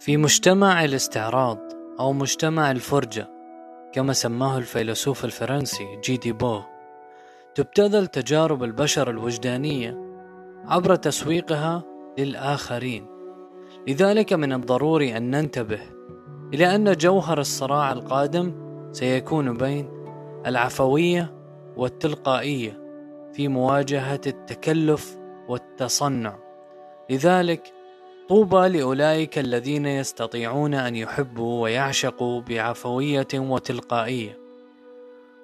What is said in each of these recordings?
في مجتمع الاستعراض أو مجتمع الفرجة كما سماه الفيلسوف الفرنسي جي دي بو تبتذل تجارب البشر الوجدانية عبر تسويقها للآخرين. لذلك من الضروري أن ننتبه إلى أن جوهر الصراع القادم سيكون بين العفوية والتلقائية في مواجهة التكلف والتصنع. لذلك طوبى لأولئك الذين يستطيعون أن يحبوا ويعشقوا بعفوية وتلقائية.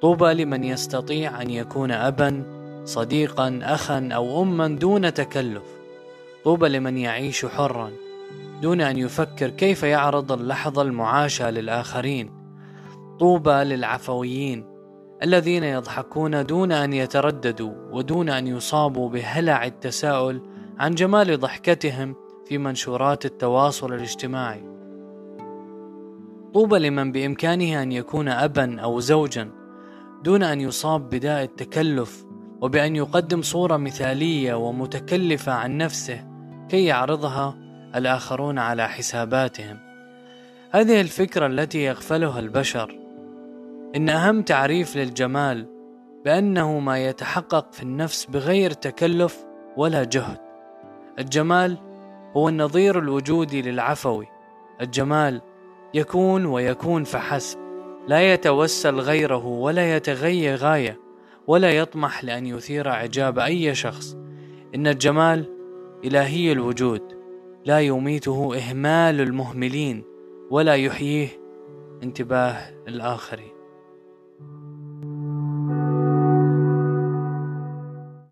طوبى لمن يستطيع أن يكون ابا صديقا اخا أو اما دون تكلف. طوبى لمن يعيش حرا دون أن يفكر كيف يعرض اللحظة المعاشة للآخرين. طوبى للعفويين الذين يضحكون دون أن يترددوا ودون أن يصابوا بهلع التساؤل عن جمال ضحكتهم في منشورات التواصل الاجتماعي. طوبى لمن بإمكانه أن يكون ابا أو زوجا دون أن يصاب بداء التكلف وبأن يقدم صورة مثالية ومتكلفة عن نفسه كي يعرضها الآخرون على حساباتهم. هذه الفكرة التي يغفلها البشر. إن أهم تعريف للجمال بأنه ما يتحقق في النفس بغير تكلف ولا جهد. الجمال هو النظير الوجودي للعفوي. الجمال يكون ويكون فحسب. لا يتوسل غيره ولا يتغي غاية ولا يطمح لأن يثير إعجاب أي شخص. إن الجمال إلهي الوجود. لا يميته إهمال المهملين ولا يحييه انتباه الآخرين.